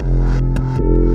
you